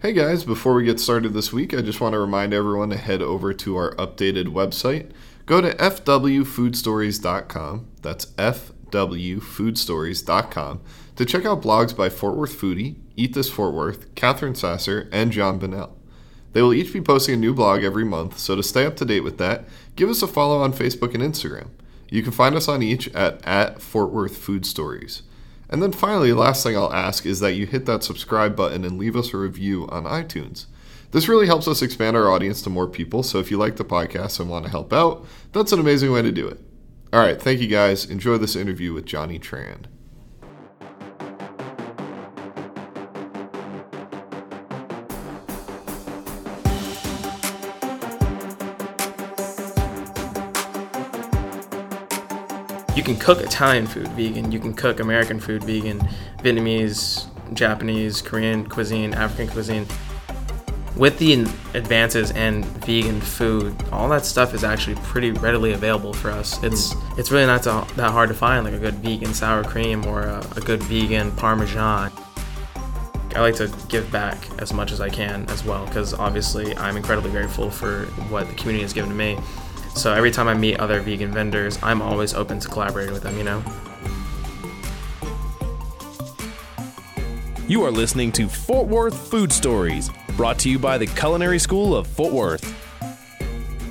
Hey guys, before we get started this week, I just want to remind everyone to head over to our updated website. Go to fwfoodstories.com. That's fwfoodstories.com to check out blogs by Fort Worth Foodie, Eat This Fort Worth, Catherine Sasser, and John Bennell. They will each be posting a new blog every month, so to stay up to date with that, give us a follow on Facebook and Instagram. You can find us on each at, at Fort Worth Food Stories. And then finally, last thing I'll ask is that you hit that subscribe button and leave us a review on iTunes. This really helps us expand our audience to more people, so if you like the podcast and want to help out, that's an amazing way to do it. All right, thank you guys. Enjoy this interview with Johnny Tran. You can cook Italian food vegan, you can cook American food vegan, Vietnamese, Japanese, Korean cuisine, African cuisine. With the advances in vegan food, all that stuff is actually pretty readily available for us. Hmm. It's it's really not that that hard to find like a good vegan sour cream or a, a good vegan parmesan. I like to give back as much as I can as well because obviously I'm incredibly grateful for what the community has given to me. So every time I meet other vegan vendors, I'm always open to collaborating with them, you know? You are listening to Fort Worth Food Stories, brought to you by the Culinary School of Fort Worth.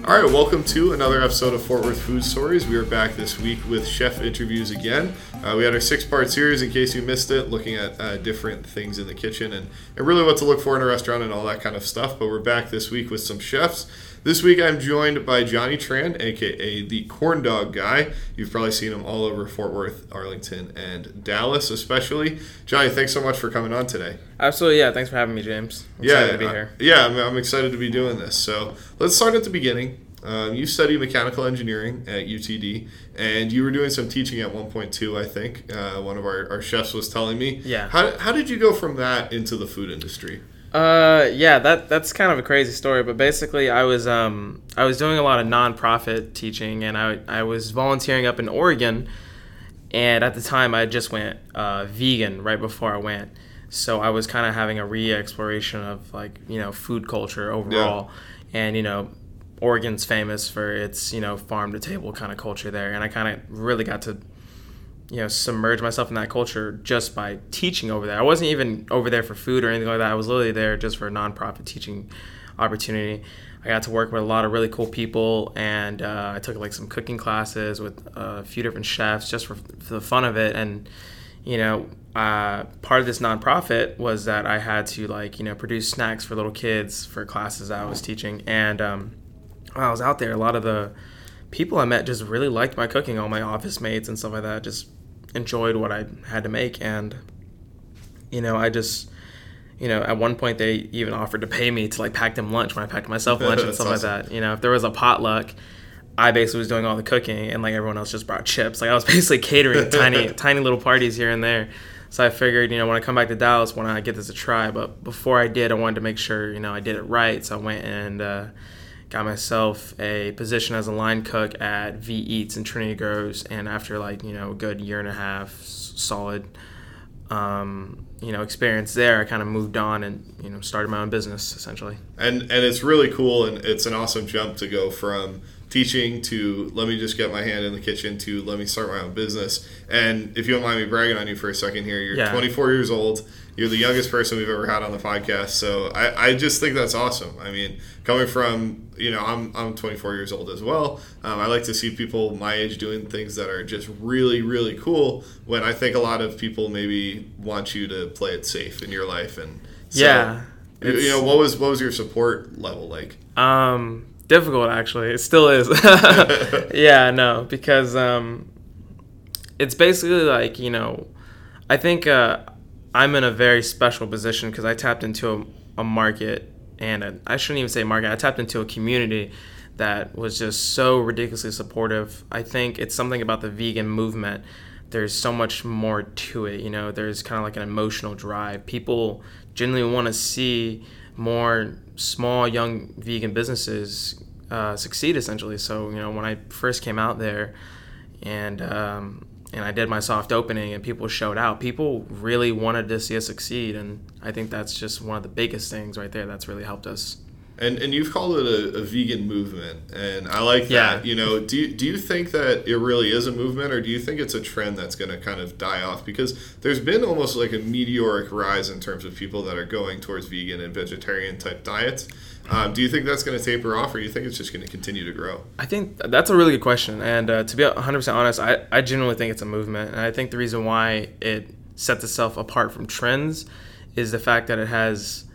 All right, welcome to another episode of Fort Worth Food Stories. We are back this week with chef interviews again. Uh, we had our six part series, in case you missed it, looking at uh, different things in the kitchen and, and really what to look for in a restaurant and all that kind of stuff. But we're back this week with some chefs. This week I'm joined by Johnny Tran, aka the Corn Dog Guy. You've probably seen him all over Fort Worth, Arlington, and Dallas, especially. Johnny, thanks so much for coming on today. Absolutely, yeah. Thanks for having me, James. I'm yeah, excited to be uh, here. yeah, I'm, I'm excited to be doing this. So let's start at the beginning. Um, you study mechanical engineering at UTD, and you were doing some teaching at 1.2, I think. Uh, one of our, our chefs was telling me. Yeah. How, how did you go from that into the food industry? Uh, yeah, that that's kind of a crazy story, but basically, I was um I was doing a lot of nonprofit teaching, and I I was volunteering up in Oregon, and at the time I just went uh, vegan right before I went, so I was kind of having a re-exploration of like you know food culture overall, and you know. Oregon's famous for its, you know, farm to table kind of culture there, and I kind of really got to you know submerge myself in that culture just by teaching over there. I wasn't even over there for food or anything like that. I was literally there just for a nonprofit teaching opportunity. I got to work with a lot of really cool people, and uh, I took like some cooking classes with a few different chefs just for, for the fun of it. And you know, uh, part of this nonprofit was that I had to like you know produce snacks for little kids for classes I was teaching. And um, when I was out there, a lot of the people I met just really liked my cooking. All my office mates and stuff like that just enjoyed what I had to make, and you know, I just, you know, at one point they even offered to pay me to like pack them lunch when I packed myself lunch and stuff awesome. like that. You know, if there was a potluck. I basically was doing all the cooking, and like everyone else just brought chips. Like I was basically catering tiny, tiny little parties here and there. So I figured, you know, when I come back to Dallas, when I get this a try. But before I did, I wanted to make sure, you know, I did it right. So I went and uh, got myself a position as a line cook at V Eats in Trinity Groves, and after like you know a good year and a half solid, um, you know experience there, I kind of moved on and you know started my own business essentially. And and it's really cool, and it's an awesome jump to go from teaching to let me just get my hand in the kitchen to let me start my own business. And if you don't mind me bragging on you for a second here, you're Yeah. 24 years old. You're the youngest person we've ever had on the podcast, so I, I just think that's awesome. I mean, coming from you know, I'm I'm 24 years old as well. Um, I like to see people my age doing things that are just really really cool. When I think a lot of people maybe want you to play it safe in your life, and so, Yeah, you- you know, what was what was your support level like? Um, difficult actually. It still is. yeah, no, because um, it's basically like you know, I think uh, I'm in a very special position because I tapped into a, a market and a, I shouldn't even say market. I tapped into a community that was just so ridiculously supportive. I think it's something about the vegan movement. There's so much more to it. You know, there's kind of like an emotional drive. People genuinely want to see more small, young vegan businesses uh, succeed, essentially. So, you know, when I first came out there, and um, and I did my soft opening and people showed out. People really wanted to see us succeed, and I think that's just one of the biggest things right there that's really helped us. And and you've called it a, a vegan movement, and I like Yeah. that. You know, do you, do you think that it really is a movement, or do you think it's a trend that's going to kind of die off? Because there's been almost like a meteoric rise in terms of people that are going towards vegan and vegetarian type diets. Um, do you think that's going to taper off, or do you think it's just going to continue to grow? I think that's a really good question. And uh, to be 100% honest, I, I genuinely think it's a movement. And I think the reason why it sets itself apart from trends is the fact that it has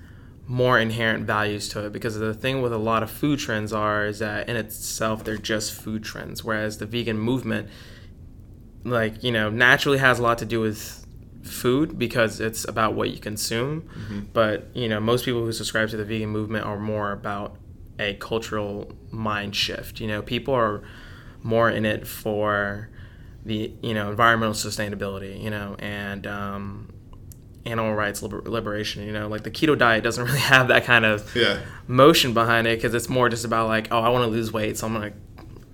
more inherent values to it. Because the thing with a lot of food trends are is that in itself, they're just food trends. Whereas the vegan movement, like, you know, naturally has a lot to do with food because it's about what you consume. But, you know, most people who subscribe to the vegan movement are more about a cultural mind shift. You know, people are more in it for the, you know, environmental sustainability, you know, and, um, animal rights liber- liberation you know? Like the keto diet doesn't really have that kind of Yeah. motion behind it because it's more just about like oh i want to lose weight so i'm gonna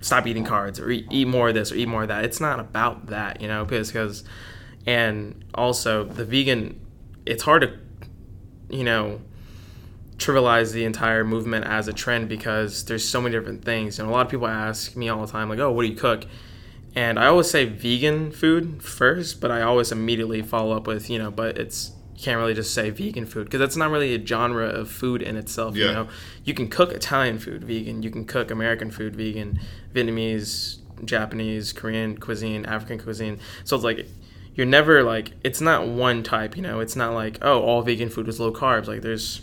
stop eating carbs or eat, eat more of this or eat more of that. It's not about that you know? Because and also the vegan it's hard to you know trivialize the entire movement as a trend because there's so many different things. And a lot of people ask me all the time like oh what do you cook and I always say vegan food first, but I always immediately follow up with, you know, but it's you can't really just say vegan food because that's not really a genre of food in itself. You know, you can cook Italian food vegan, you can cook American food vegan, Vietnamese, Japanese, Korean cuisine, African cuisine. So it's like you're never like it's not one type. You know, it's not like oh all vegan food is low carbs. Like there's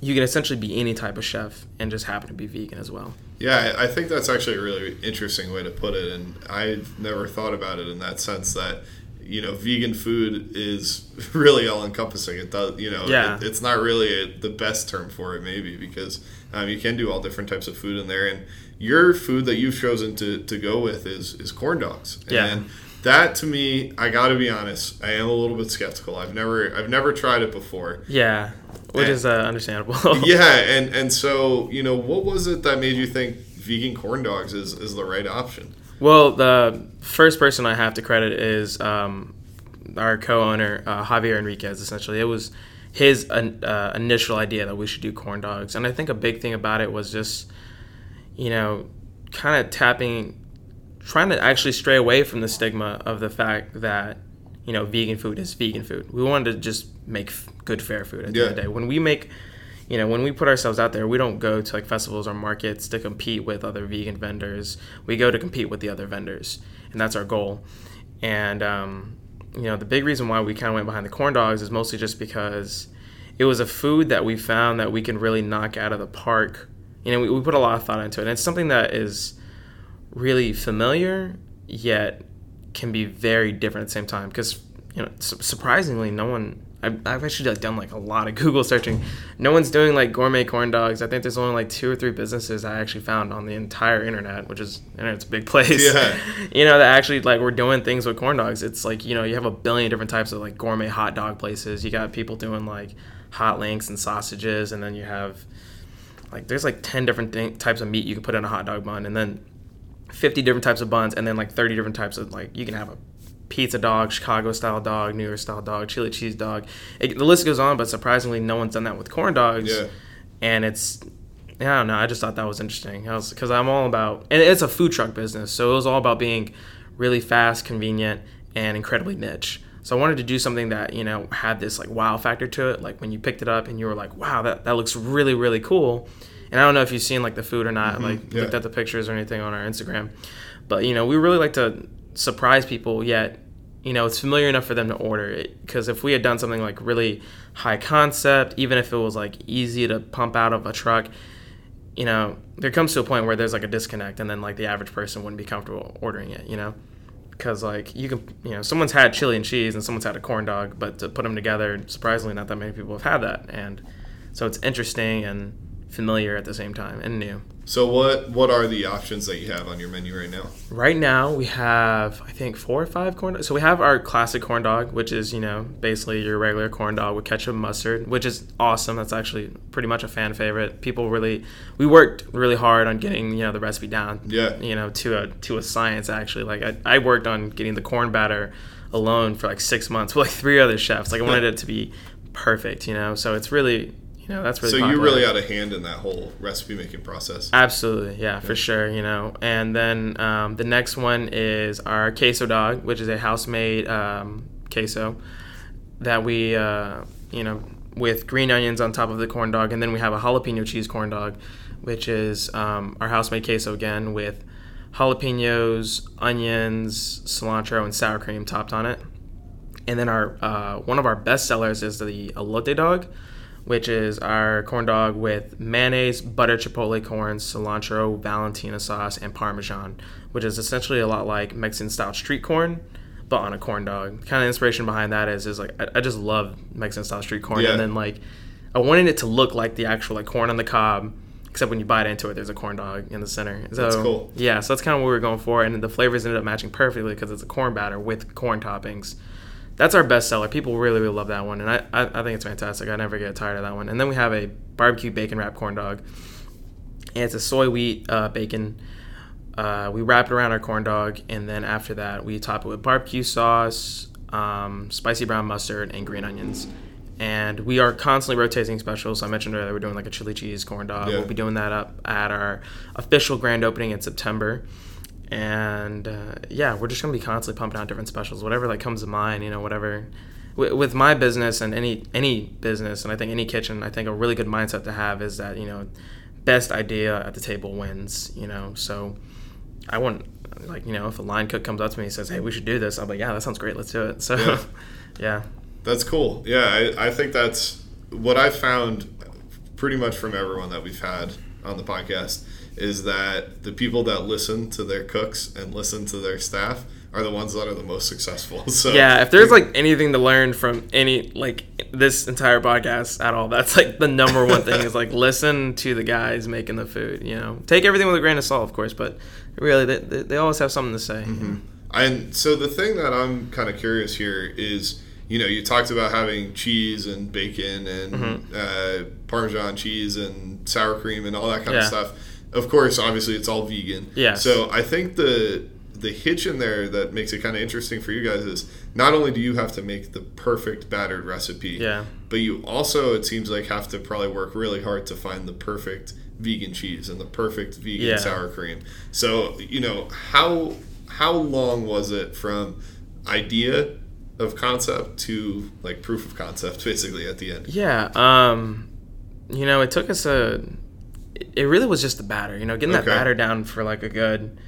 you can essentially be any type of chef and just happen to be vegan as well. Yeah, I think that's actually a really interesting way to put it, and I've never thought about it in that sense that you know vegan food is really all encompassing. It does, you know, Yeah. it, it's not really a, the best term for it, maybe because um, you can do all different types of food in there, and your food that you've chosen to, to go with is is corn dogs, Yeah. and that to me, I got to be honest, I am a little bit skeptical. I've never I've never tried it before. Yeah, which Yeah. is uh, understandable. Yeah, and and so you know, what was it that made you think vegan corn dogs is is the right option? Well, the first person I have to credit is um, our co-owner uh, Javier Enriquez. Essentially, it was his uh, initial idea that we should do corn dogs, and I think a big thing about it was just, you know, kind of tapping, trying to actually stray away from the stigma of the fact that you know vegan food is vegan food. We wanted to just make good, fair food at the end of the day. When we make you know, when we put ourselves out there, we don't go to like festivals or markets to compete with other vegan vendors. We go to compete with the other vendors, and that's our goal. And um, you know, the big reason why we kind of went behind the corn dogs is mostly just because it was a food that we found that we can really knock out of the park. You know, we, we put a lot of thought into it, and it's something that is really familiar yet can be very different at the same time because you know su- surprisingly no one I've, I've actually like, done like a lot of google searching. No one's doing like gourmet corn dogs. I think there's only like two or three businesses i actually found on the entire internet which is internet's a big place. Yeah. you know that actually like we're doing things with corn dogs. It's like you know you have a billion different types of like gourmet hot dog places. You got people doing like hot links and sausages and then you have like there's like 10 different thing, types of meat you can put in a hot dog bun and then 50 different types of buns and then like 30 different types of like you can have a pizza dog chicago style dog new york style dog chili cheese dog. It, the list goes on but surprisingly no one's done that with corn dogs. Yeah. and it's i don't know i just thought that was interesting. Because i'm all about and it's a food truck business so it was all about being really fast convenient and incredibly niche. So i wanted to do something that you know had this like wow factor to it. Like when you picked it up and you were like wow that, that looks really really cool. And i don't know if you've seen like the food or not mm-hmm. like yeah. looked at the pictures or anything on our instagram. But you know we really like to surprise people yet you know it's familiar enough for them to order it. Because if we had done something like really high concept even if it was like easy to pump out of a truck you know there comes to a point where there's like a disconnect and then like the average person wouldn't be comfortable ordering it you know? Because like you can you know someone's had chili and cheese and someone's had a corn dog but to put them together surprisingly not that many people have had that. And so it's interesting and familiar at the same time and new So what what are the options that you have on your menu right now? Right now we have I think four or five corn. So we have our classic corn dog, which is you know basically your regular corn dog with ketchup and mustard, which is awesome. That's actually pretty much a fan favorite. People really we worked really hard on getting you know the recipe down. Yeah. You know to a to a science actually. Like I, I worked on getting the corn batter alone for like six months with like three other chefs. Like I wanted it to be perfect. You know. So it's really you know that's really So you popular. really had a hand in that whole recipe making process. Absolutely, yeah, for sure. You know, and then um, the next one is our queso dog, which is a house-made um, queso that we, uh, you know, with green onions on top of the corn dog, and then we have a jalapeno cheese corn dog, which is um, our house-made queso again with jalapenos, onions, cilantro, and sour cream topped on it. And then our uh, one of our best sellers is the elote dog, which is our corn dog with mayonnaise, butter chipotle corn, cilantro, Valentina sauce, and Parmesan, which is essentially a lot like Mexican style street corn, but on a corn dog. Kind of inspiration behind that is is like I, I just love Mexican style street corn, Yeah. and then like I wanted it to look like the actual like corn on the cob. Except when you bite into it, there's a corn dog in the center. So, That's cool. Yeah, so that's kind of what we were going for, and the flavors ended up matching perfectly because it's a corn batter with corn toppings that's our best seller. People really, really love that one, and I, I, I think it's fantastic. I never get tired of that one. And then we have a barbecue bacon wrap corn dog, and it's a soy wheat uh, bacon. Uh, we wrap it around our corn dog, and then after that, we top it with barbecue sauce, um, spicy brown mustard, and green onions. And we are constantly rotating specials. I mentioned earlier we're doing like a chili cheese corn dog. Yeah. We'll be doing that up at our official grand opening in September and uh, yeah, we're just gonna be constantly pumping out different specials, whatever like comes to mind, you know, whatever. With, with my business and any any business, and I think any kitchen, I think a really good mindset to have is that you know, best idea at the table wins. You know, so I want like you know if a line cook comes up to me and says, "Hey, we should do this," I'm like, "Yeah, that sounds great. Let's do it." So, Yeah. yeah, That's cool. Yeah, I, I think that's what I've found pretty much from everyone that we've had on the podcast is that the people that listen to their cooks and listen to their staff are the ones that are the most successful. So yeah. If there's like anything to learn from any like this entire podcast at all, that's like the number one thing is like listen to the guys making the food. You know, take everything with a grain of salt, of course, but really they, they, they always have something to say. And so the thing that I'm kind of curious here is, you know, you talked about having cheese and bacon and Mm-hmm. uh, Parmesan cheese and sour cream and all that kind of stuff. Of course, obviously, it's all vegan. Yeah. So I think the the hitch in there that makes it kind of interesting for you guys is not only do you have to make the perfect battered recipe, Yeah. but you also it seems like have to probably work really hard to find the perfect vegan cheese and the perfect vegan Yeah. sour cream. So you know how how long was it from idea of concept to like proof of concept basically at the end? Yeah. Um, you know, it took us a. It really was just the batter. You know, getting that batter down for like a good,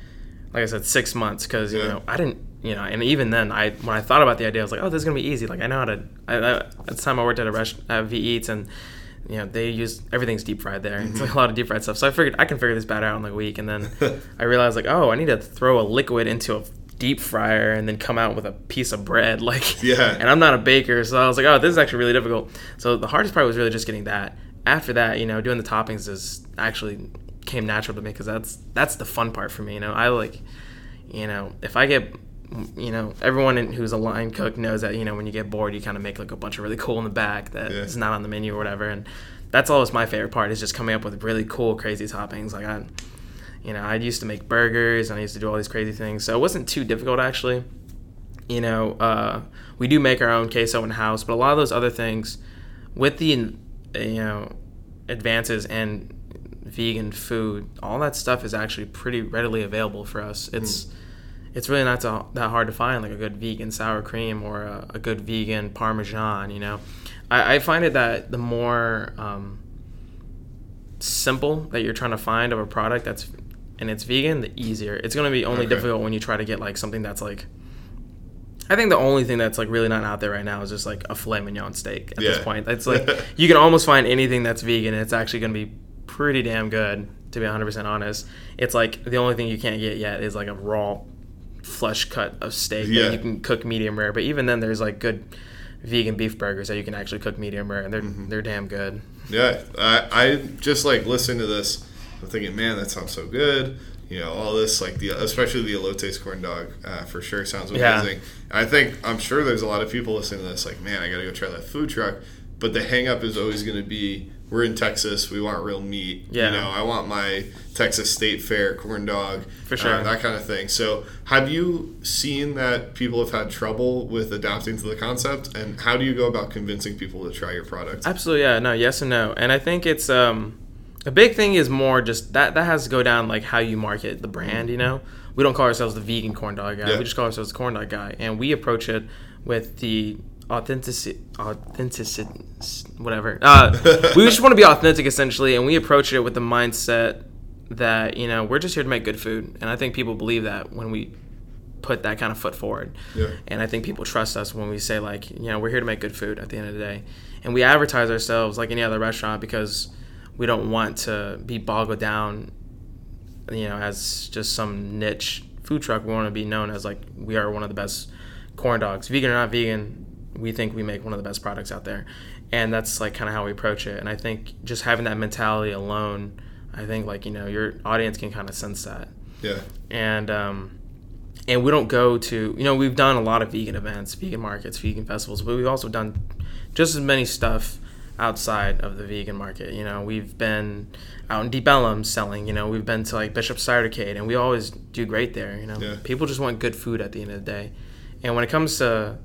like I said, six months. Because you Yeah. know, I didn't. You know, and even then, I when I thought about the idea, I was like, oh, this is gonna be easy. Like I know how to. I, I, at the time, I worked at a restaurant, at V Eats, and you know they use everything's deep fried there. It's mm-hmm. like a lot of deep fried stuff. So I figured I can figure this batter out in like a week, and then I realized like, oh, I need to throw a liquid into a deep fryer and then come out with a piece of bread like Yeah. and I'm not a baker, so I was like, oh, this is actually really difficult. So the hardest part was really just getting that. After that, you know, doing the toppings is actually came natural to me because that's that's the fun part for me. You know, I like, you know, if I get, you know, everyone in, who's a line cook knows that you know when you get bored, you kind of make like a bunch of really cool in the back that Yeah. is not on the menu or whatever, and that's always my favorite part is just coming up with really cool, crazy toppings. Like I, you know, I used to make burgers and I used to do all these crazy things, so it wasn't too difficult actually you know, uh, we do make our own queso in house, but a lot of those other things, with the you know advances in vegan food, all that stuff is actually pretty readily available for us. It's it's really not so, that hard to find like a good vegan sour cream or a, a good vegan parmesan. You know, I, I find it that the more um, simple that you're trying to find of a product that's and it's vegan, the easier. It's going to be only Okay. difficult when you try to get like something that's like. I think the only thing that's like really not out there right now is just like a filet mignon steak at this point. It's like you can almost find anything that's vegan and it's actually going to be pretty damn good to be 100% honest. It's like the only thing you can't get yet is like a raw flesh cut of steak Yeah. that you can cook medium rare, but even then there's like good vegan beef burgers that you can actually cook medium rare and they're Mm-hmm. they're damn good. Yeah, I, I just like listening to this. I'm thinking, man, that sounds so good. You know, all this like the especially the elotes corn dog uh, for sure sounds Yeah. amazing. I think I'm sure there's a lot of people listening to this like, man, I got to go try that food truck. But the hang up is always going to be we're in Texas, we want real meat. Yeah. You know, I want my Texas State Fair corn dog. For sure. uh, that kind of thing. So, have you seen that people have had trouble with adapting to the concept, and how do you go about convincing people to try your product? Absolutely, yeah. No, yes and no. And I think it's um a big thing is more just that that has to go down like how you market the brand, you know? We don't call ourselves the vegan corn dog guy. Yeah. We just call ourselves the corn dog guy. And we approach it with the authenticity authenticity whatever. Uh, we just want to be authentic essentially and we approach it with the mindset that, you know, we're just here to make good food. And I think people believe that when we put that kind of foot forward. Yeah. And I think people trust us when we say like, you know, we're here to make good food at the end of the day. And we advertise ourselves like any other restaurant because we don't want to be boggled down, you know, as just some niche food truck. We want to be known as like we are one of the best corn dogs, vegan or not vegan. We think we make one of the best products out there, and that's like kind of how we approach it. And I think just having that mentality alone, I think like you know your audience can kind of sense that Yeah. and um, and we don't go to you know we've done a lot of vegan events, vegan markets, vegan festivals, but we've also done just as many stuff outside of the vegan market. You know, we've been out in Deep Ellum selling. You know, we've been to like Bishop Cidercade, and we always do great there. You know, Yeah. people just want good food at the end of the day, and when it comes to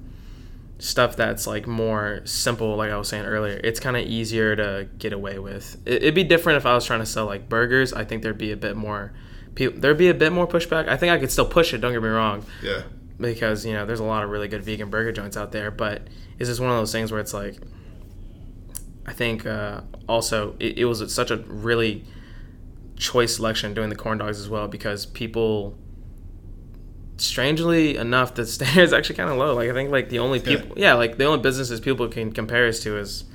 stuff that's like more simple like i was saying earlier it's kind of easier to get away with it, it'd be different if i was trying to sell like burgers i think there'd be a bit more people there'd be a bit more pushback i think i could still push it don't get me wrong Yeah. because you know there's a lot of really good vegan burger joints out there but it's just one of those things where it's like i think uh, also it, it was such a really choice selection doing the corn dogs as well because people strangely enough the standard is actually kind of low. Like i think like the only people yeah like the only businesses people can compare us to is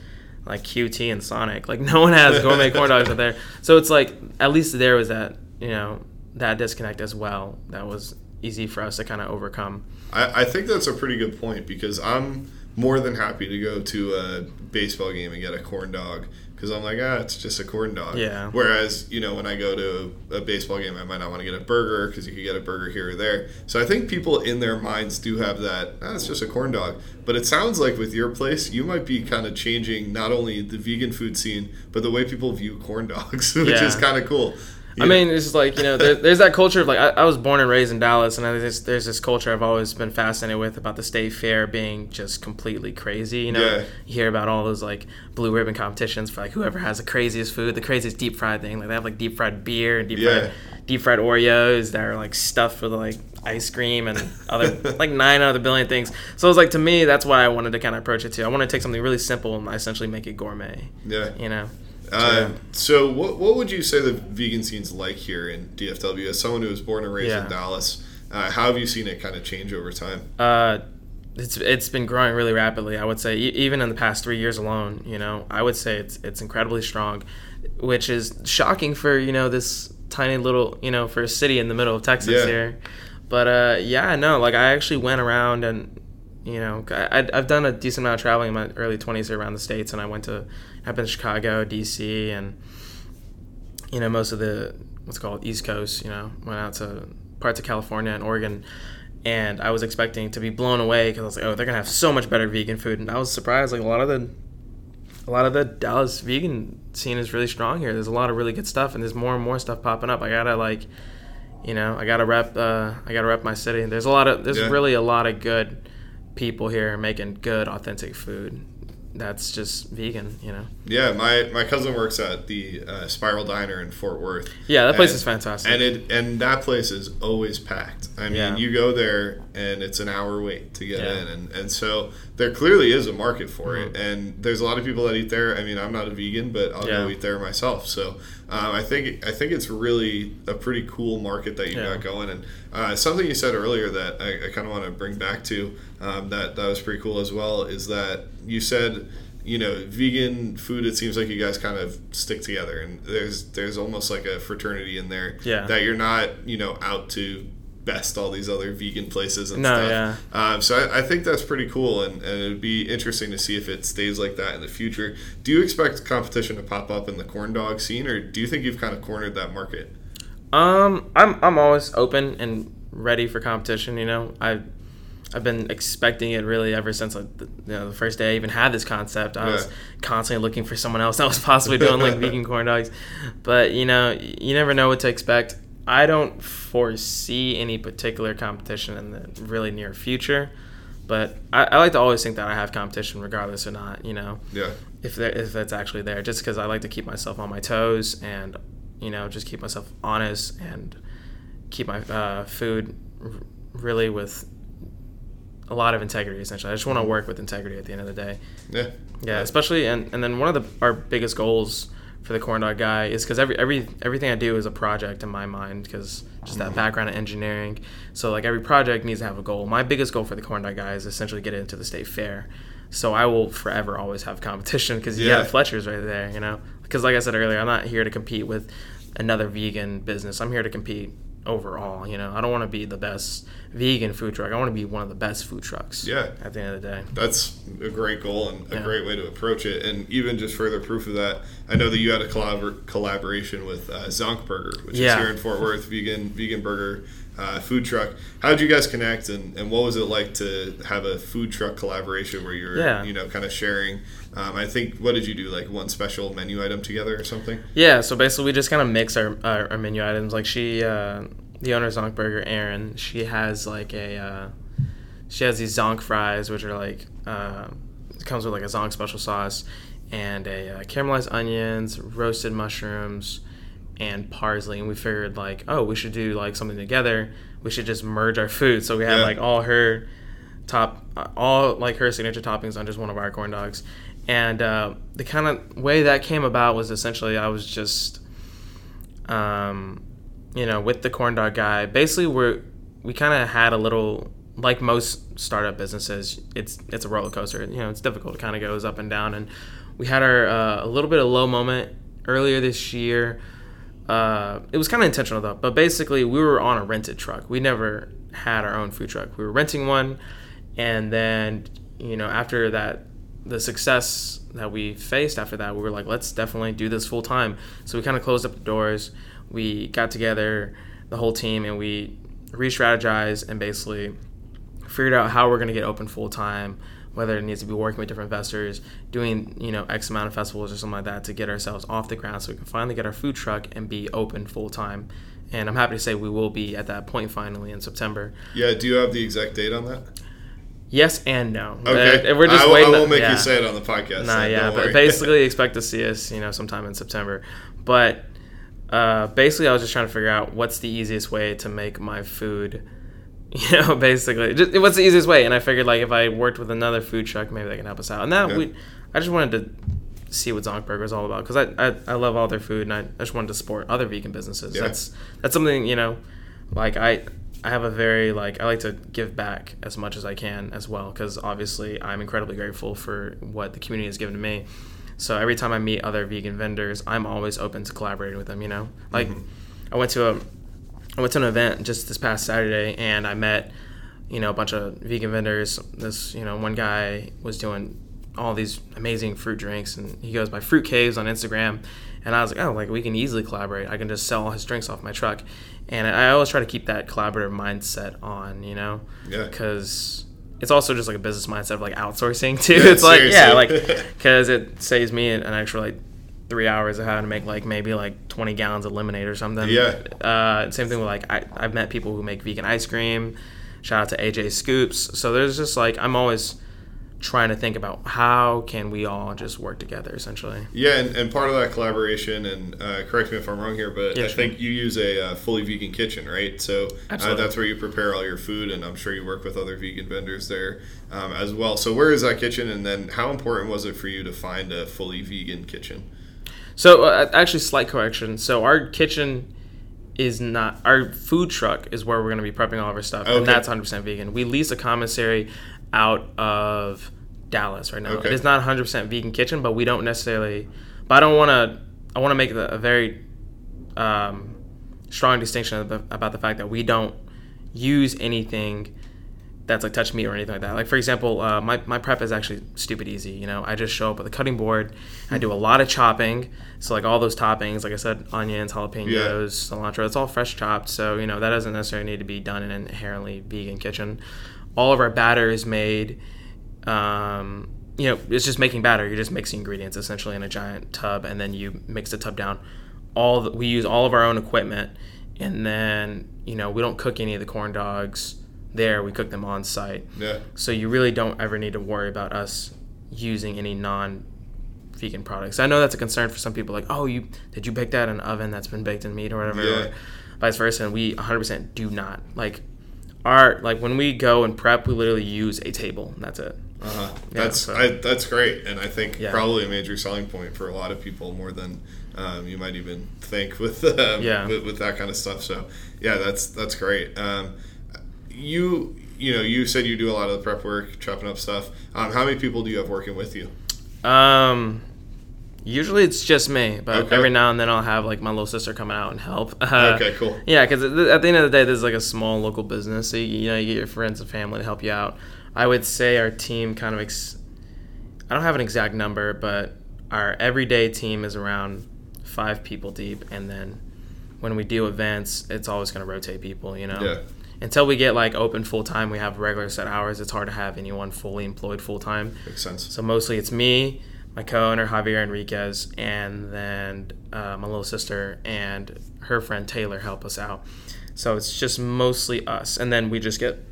like qt and sonic. Like no one has gourmet corn dogs out there. So it's like at least there was that you know that disconnect as well that was easy for us to kind of overcome. I, I think that's a pretty good point because I'm more than happy to go to a baseball game and get a corn dog because I'm like, ah, it's just a corn dog. Yeah. Whereas, you know, when I go to a baseball game, I might not want to get a burger because you could get a burger here or there. So I think people in their minds do have that, ah, it's just a corn dog. But it sounds like with your place, you might be kind of changing not only the vegan food scene, but the way people view corn dogs, which Yeah. is kind of cool. I mean, it's just like you know, there, there's that culture of like I, I was born and raised in Dallas, and there's there's this culture I've always been fascinated with about the state fair being just completely crazy. You know, Yeah. you hear about all those like blue ribbon competitions for like whoever has the craziest food, the craziest deep fried thing. Like they have like deep fried beer and deep Yeah. fried deep fried Oreos that are like stuffed with like ice cream and other like nine other billion things. So it's like to me, that's why I wanted to kind of approach it too. I want to take something really simple and essentially make it gourmet. yeah. You know. Uh, so, what, what would you say the vegan scene's like here in DFW? As someone who was born and raised Yeah. in Dallas, uh, how have you seen it kind of change over time? Uh, it's it's been growing really rapidly. I would say e- even in the past three years alone, you know, I would say it's it's incredibly strong, which is shocking for you know this tiny little you know for a city in the middle of Texas Yeah. here. But uh, yeah, no, like I actually went around and you know I, I've done a decent amount of traveling in my early twenties around the states, and I went to I've been to Chicago, D.C., and you know most of the what's called East Coast. You know, went out to parts of California and Oregon, and I was expecting to be blown away because I was like, oh, they're gonna have so much better vegan food, and I was surprised. Like a lot of the a lot of the Dallas vegan scene is really strong here. There's a lot of really good stuff, and there's more and more stuff popping up. I gotta like, you know, I gotta rep. Uh, I gotta rep my city. There's a lot of there's Yeah. really a lot of good people here making good, authentic food. That's just vegan, you know. Yeah, my, my cousin works at the uh, Spiral Diner in Fort Worth. Yeah, that place And- is fantastic. And it and that place is always packed. I mean, Yeah. you go there and it's an hour wait to get Yeah. in, and and so there clearly is a market for it. Mhm. And there's a lot of people that eat there. I mean, I'm not a vegan, but I'll go eat there myself. So um, I think I think it's really a pretty cool market that you Yeah. got going. And uh, something you said earlier that I, I kind of want to bring back to um, that that was pretty cool as well is that you said you know vegan food it seems like you guys kind of stick together and there's there's almost like a fraternity in there Yeah. that you're not you know out to best all these other vegan places and No, stuff. yeah. Um, so I, I think that's pretty cool, and, and it'd be interesting to see if it stays like that in the future. Do you expect competition to pop up in the corn dog scene, or do you think you've kind of cornered that market? Um, I'm I'm always open and ready for competition. You know, I. I've been expecting it really ever since like the, you know, the first day I even had this concept. I was constantly looking for someone else that was possibly doing like vegan corn dogs, but you know you never know what to expect. I don't foresee any particular competition in the really near future, but I, I like to always think that I have competition regardless or not. You know, Yeah. if there, if that's actually there, just because I like to keep myself on my toes and you know just keep myself honest and keep my uh, food r- really with a lot of integrity. Essentially, I just want to work with integrity at the end of the day. Yeah. Yeah, especially and and then one of the our biggest goals for the corn dog guy is because every every everything I do is a project in my mind because just that mm. background in engineering. So like every project needs to have a goal. My biggest goal for the corn dog guy is essentially get it into the state fair. So I will forever always have competition because you Yeah. have Fletcher's right there, you know. Because like I said earlier, I'm not here to compete with another vegan business. I'm here to compete overall. You know, I don't want to be the best vegan food truck. I want to be one of the best food trucks. Yeah. At the end of the day. That's a great goal and a Yeah. great way to approach it. And even just further proof of that, I know that you had a collabor- collaboration with uh, Zonk Burger, which Yeah. is here in Fort Worth, vegan vegan burger uh, food truck. How did you guys connect, and, and what was it like to have a food truck collaboration where you're, Yeah. you know, kind of sharing? Um, I think what did you do, like one special menu item together or something? Yeah, so basically we just kind of mix our, our, our menu items. Like she, uh, the owner of Zonk Burger, Erin, she has like a, uh, she has these Zonk fries, which are like, uh, comes with like a Zonk special sauce and a uh, caramelized onions, roasted mushrooms, and parsley. And we figured like, oh, we should do like something together. We should just merge our food. So we had Yeah. like all her top all like her signature toppings on just one of our corn dogs and uh, the kind of way that came about was essentially i was just um, you know with the corn dog guy basically we're we kind of had a little like most startup businesses it's it's a roller coaster you know it's difficult it kind of goes up and down and we had our uh, a little bit of low moment earlier this year uh, it was kind of intentional though. But basically we were on a rented truck. We never had our own food truck. We were renting one and then you know after that the success that we faced after that we were like let's definitely do this full time so we kind of closed up the doors. We got together the whole team and we re-strategized and basically figured out how we're going to get open full time whether it needs to be working with different investors doing you know x amount of festivals or something like that to get ourselves off the ground so we can finally get our food truck and be open full time and i'm happy to say we will be at that point finally in september Yeah, do you have the exact date on that? yes and no Okay, we're just I, waiting I will make yeah. you say it on the podcast. Nah, so yeah, but basically expect to see us, you know, sometime in September. But uh, basically, I was just trying to figure out what's the easiest way to make my food. You know, basically, just, what's the easiest way? And I figured, like, if I worked with another food truck, maybe they can help us out. And that Yeah. we, I just wanted to see what Zonkburger is all about because I, I I love all their food and I, I just wanted to support other vegan businesses. Yeah. That's that's something you know, like I I have a very like I like to give back as much as I can as well because obviously I'm incredibly grateful for what the community has given to me. So every time I meet other vegan vendors, I'm always open to collaborating with them. You know, like mm-hmm. I went to a I went to an event just this past Saturday and I met you know a bunch of vegan vendors. This you know one guy was doing all these amazing fruit drinks and he goes by Fruit Caves on Instagram. And I was like, oh, like we can easily collaborate. I can just sell all his drinks off my truck. And I always try to keep that collaborative mindset on, you know, Yeah. because it's also just like a business mindset of like outsourcing too. Yeah, it's like yeah, like because it saves me an extra like three hours of having to make like maybe like 20 gallons of lemonade or something. Yeah. Uh, same thing with like I, I've met people who make vegan ice cream. Shout out to AJ Scoops. So there's just like I'm always trying to think about how can we all just work together essentially. Yeah, and, and part of that collaboration, and uh, correct me if I'm wrong here, but Yeah, I sure. think you use a uh, fully vegan kitchen, right? So uh, that's where you prepare all your food, and I'm sure you work with other vegan vendors there um, as well. So where is that kitchen, and then how important was it for you to find a fully vegan kitchen? So uh, actually, slight correction. So our kitchen is not our food truck is where we're going to be prepping all of our stuff, Okay. and that's 100% vegan. We lease a commissary out of Dallas right now. Okay. It is not 100% vegan kitchen, but we don't necessarily. But I don't want to. I want to make the, a very um, strong distinction about the, about the fact that we don't use anything that's like touch me or anything like that. Like for example, uh, my, my prep is actually stupid easy. You know, I just show up with a cutting board. I do a lot of chopping. So like all those toppings, like I said, onions, jalapenos, cilantro, it's all fresh chopped. So you know that doesn't necessarily need to be done in an inherently vegan kitchen. All of our batter is made. Um, you know, it's just making batter. You're just mixing ingredients essentially in a giant tub, and then you mix the tub down. All the, we use all of our own equipment, and then you know we don't cook any of the corn dogs there. We cook them on site. Yeah. So you really don't ever need to worry about us using any non vegan products. I know that's a concern for some people like, "Oh, you did you bake that in an oven that's been baked in meat or whatever?" Yeah. Or vice versa. And we 100% do not. Like our like when we go and prep, we literally use a table and that's it. Uh-huh. Yeah, That's so- I, that's great, and I think Yeah. probably a major selling point for a lot of people more than um, you might even think with, um, Yeah. with with that kind of stuff. So yeah, that's that's great. Um, you you know you said you do a lot of the prep work, chopping up stuff. Um, how many people do you have working with you? Um, usually it's just me, but Okay. every now and then I'll have like my little sister coming out and help. Uh, Okay, cool. Yeah, because at the end of the day, this is like a small local business, so you, you know you get your friends and family to help you out. I would say our team kind of. Ex- I don't have an exact number, but our everyday team is around five people deep, and then when we do events, it's always going to rotate people. You know. Yeah. Until we get like open full time, we have regular set hours. It's hard to have anyone fully employed full time. Makes sense. So mostly it's me, my co-owner Javier Enriquez, and then uh, my little sister and her friend Taylor help us out. So it's just mostly us, and then we just get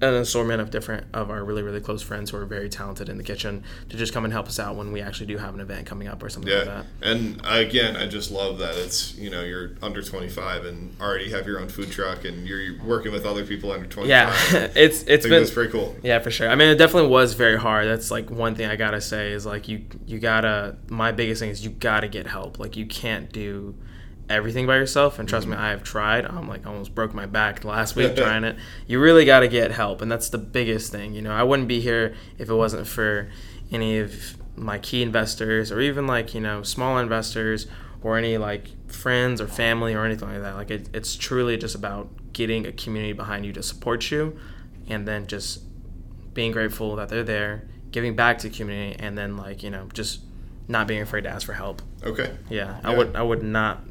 an assortment of different of our really really close friends who are very talented in the kitchen to just come and help us out when we actually do have an event coming up or something like Yeah, that. and again, I just love that it's you know you're under 25 and already have your own food truck and you're working with other people under 25. Yeah, it's it's think been pretty cool. Yeah, for sure. I mean, it definitely was very hard. That's like one thing I gotta say is like you you gotta. My biggest thing is you gotta get help. Like you can't do everything by yourself. And trust me, mm-hmm. I have tried. I'm like almost broke my back last week trying it. You really gotta get help, and that's the biggest thing. You know, I wouldn't be here if it wasn't for any of my key investors or even like you know small investors or any like friends or family or anything like that. Like it, it's truly just about getting a community behind you to support you, and then just being grateful that they're there, giving back to the community, and then like you know just not being afraid to ask for help. Okay. Yeah, I would I would not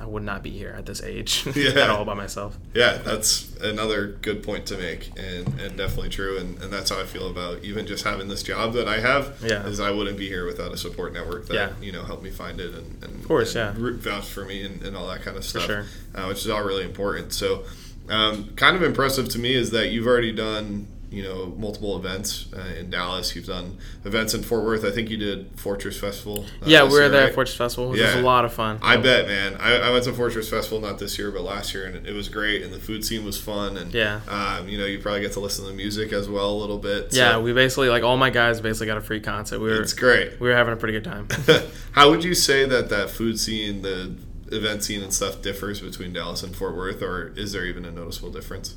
I would not be here at this age Yeah. at all by myself. Yeah, that's another good point to make, and, and definitely true. And, and that's how I feel about even just having this job that I have. Yeah. is I wouldn't be here without a support network that Yeah. you know helped me find it and, and of course, and yeah. root vouch for me and, and all that kind of stuff. sure. uh, which is all really important. So, um, kind of impressive to me is that you've already done you know multiple events uh, in Dallas. You've done events in Fort Worth. I think you did Fortress Festival. uh, yeah, we were year, there right? at Fortress Festival, which was Yeah. a lot of fun. I bet, man. I, I went to Fortress Festival not this year, but last year, and it, it was great. And the food scene was fun, and Yeah. um, you know, you probably get to listen to the music as well a little bit. so yeah, we basically like all my guys basically got a free concert. We were it's great. we were having a pretty good time. How would you say that that food scene, the event scene, and stuff differs between Dallas and Fort Worth, or is there even a noticeable difference?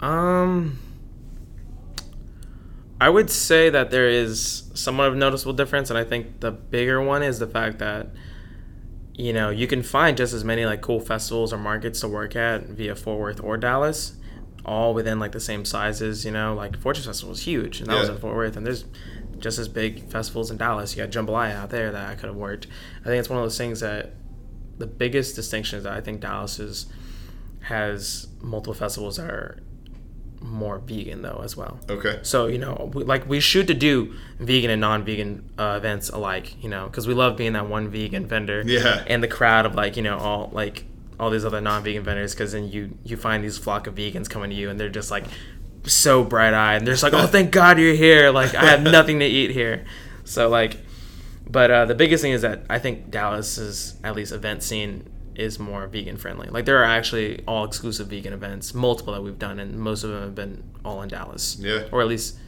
Um, I would say that there is somewhat of a noticeable difference, and I think the bigger one is the fact that you know you can find just as many like cool festivals or markets to work at via Fort Worth or Dallas, all within like the same sizes. You know, like Fortress Festival is huge, and that was in Fort Worth, and there's just as big festivals in Dallas. You got Jambalaya out there that I could have worked. I think it's one of those things that the biggest distinction is that I think Dallas is has multiple festivals that are more vegan though as well. Okay. So you know, we, like we shoot to do vegan and non-vegan uh, events alike, you know, because we love being that one vegan vendor. Yeah. And the crowd of like you know all like all these other non-vegan vendors, because then you you find these flock of vegans coming to you and they're just like so bright-eyed and they're just like, oh thank God you're here. Like I have nothing to eat here. So like, but uh, the biggest thing is that I think Dallas's at least event scene is more vegan friendly. Like there are actually all exclusive vegan events, multiple that we've done, and most of them have been all in Dallas. Yeah. Or at least,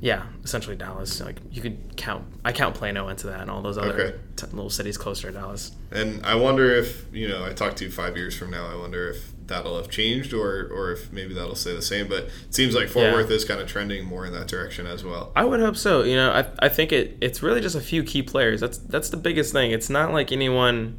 yeah, essentially Dallas. Like you could count, I count Plano into that, and all those other Okay. t- little cities closer to Dallas. And I wonder if you know, I talk to you five years from now. I wonder if that'll have changed, or or if maybe that'll stay the same. But it seems like Fort Yeah. Worth is kind of trending more in that direction as well. I would hope so. You know, I, I think it it's really just a few key players. That's that's the biggest thing. It's not like anyone,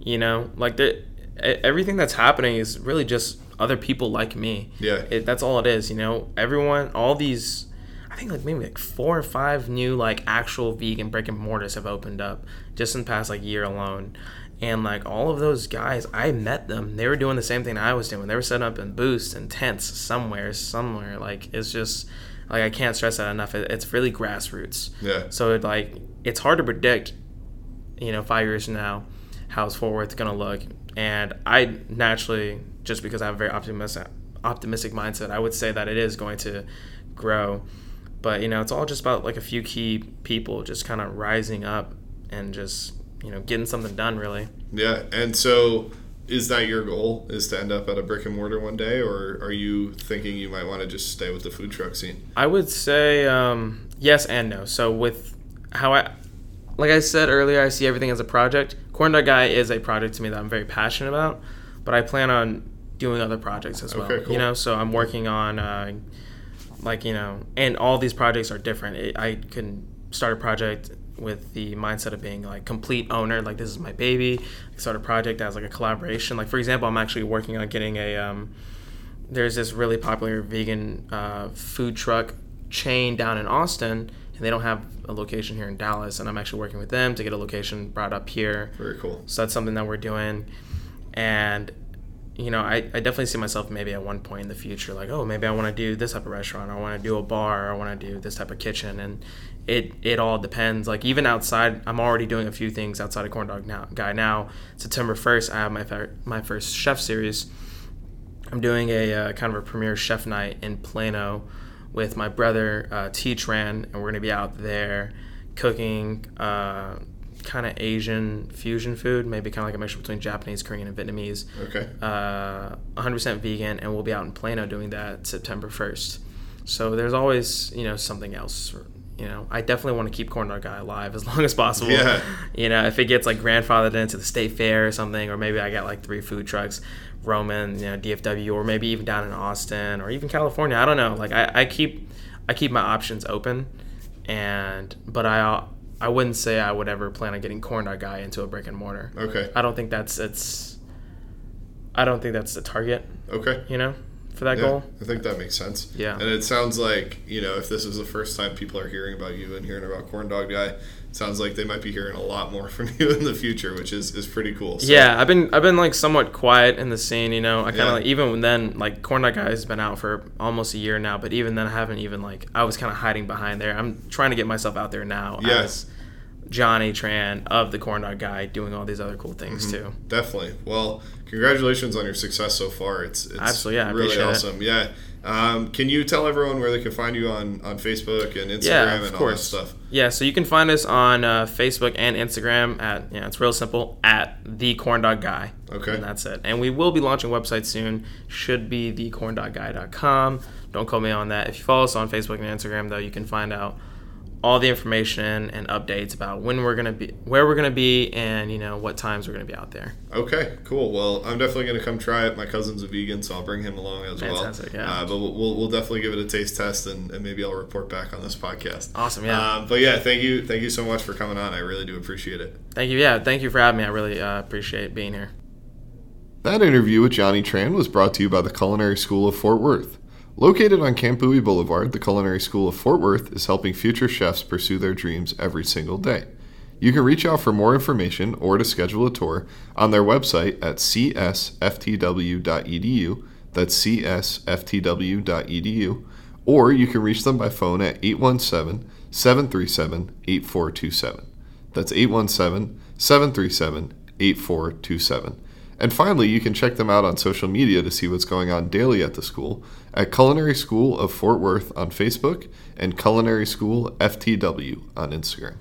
you know, like the everything that's happening is really just other people like me. Yeah. It, that's all it is. You know, everyone, all these, I think like maybe like four or five new like actual vegan brick and mortars have opened up just in the past like year alone. And like all of those guys, I met them. They were doing the same thing I was doing. They were setting up in booths and tents somewhere, somewhere. Like it's just like I can't stress that enough. It, it's really grassroots. Yeah. So it like it's hard to predict, you know, five years from now, how's Fort Worth gonna look. And I naturally, just because I have a very optimistic optimistic mindset, I would say that it is going to grow. But you know, it's all just about like a few key people just kind of rising up and just you know getting something done. Really. Yeah, and so is that your goal? Is to end up at a brick and mortar one day, or are you thinking you might want to just stay with the food truck scene? I would say um, yes and no. So with how I, like I said earlier, I see everything as a project. Corn Dog Guy is a project to me that I'm very passionate about, but I plan on doing other projects as well. Okay, cool. You know, so I'm working on, uh, like you know, and all these projects are different. It, I can start a project with the mindset of being like complete owner, like this is my baby. I start a project as like a collaboration. Like for example, I'm actually working on getting a. Um, there's this really popular vegan uh, food truck chain down in Austin, and they don't have a location here in Dallas. And I'm actually working with them to get a location brought up here. Very cool. So that's something that we're doing. And, you know, I, I definitely see myself maybe at one point in the future, like, oh, maybe I want to do this type of restaurant. I want to do a bar. I want to do this type of kitchen. And it, it all depends. Like, even outside, I'm already doing a few things outside of Corn Dog now, Guy now. September 1st, I have my, fir- my first chef series. I'm doing a uh, kind of a premiere chef night in Plano with my brother uh, T Tran, and we're gonna be out there cooking uh, kind of Asian fusion food, maybe kind of like a mixture between Japanese, Korean, and Vietnamese. Okay. Uh, 100% vegan, and we'll be out in Plano doing that September 1st. So there's always you know something else. You know, I definitely want to keep Corn Dog Guy alive as long as possible. Yeah. You know, if it gets like grandfathered into the state fair or something, or maybe I got like three food trucks, Roman, you know, DFW, or maybe even down in Austin or even California. I don't know. Like I, I keep, I keep my options open, and but I, I wouldn't say I would ever plan on getting Corn Dog Guy into a brick and mortar. Okay. I don't think that's it's. I don't think that's the target. Okay. You know, for that Yeah, goal. I think that makes sense. Yeah. And it sounds like, you know, if this is the first time people are hearing about you and hearing about Corn Dog Guy, it sounds like they might be hearing a lot more from you in the future, which is, is pretty cool. So, Yeah, I've been I've been like somewhat quiet in the scene, you know. I kind of Yeah. like even then like Corn Dog Guy has been out for almost a year now, but even then I haven't even like I was kind of hiding behind there. I'm trying to get myself out there now Yeah. as Johnny Tran of the Corn Dog Guy doing all these other cool things Mm-hmm. too. Definitely. Well, congratulations on your success so far. It's, it's Absolutely, yeah, really appreciate it. awesome. Yeah. Um, can you tell everyone where they can find you on, on Facebook and Instagram Yeah, and all course. that stuff? Yeah, so you can find us on uh, Facebook and Instagram at yeah, it's real simple at the Corn Dog Guy. Okay. and that's it. And we will be launching a website soon. Should be thecorndogguy.com. Don't quote me on that. If you follow us on Facebook and Instagram, though, you can find out all the information and updates about when we're gonna be, where we're gonna be, and you know what times we're gonna be out there. Okay, cool. Well, I'm definitely going to come try it. My cousin's a vegan, so I'll bring him along as Fantastic, well. yeah. Uh, but we'll, we'll, we'll definitely give it a taste test, and, and maybe I'll report back on this podcast. Awesome, yeah. Um, but yeah, thank you, thank you so much for coming on. I really do appreciate it. Thank you. Yeah, thank you for having me. I really uh, appreciate being here. That interview with Johnny Tran was brought to you by the Culinary School of Fort Worth. Located on Camp Bowie Boulevard, the Culinary School of Fort Worth is helping future chefs pursue their dreams every single day. You can reach out for more information or to schedule a tour on their website at csftw.edu. That's csftw.edu. Or you can reach them by phone at 817 737 8427. That's 817 737 8427. And finally, you can check them out on social media to see what's going on daily at the school at Culinary School of Fort Worth on Facebook and Culinary School FTW on Instagram.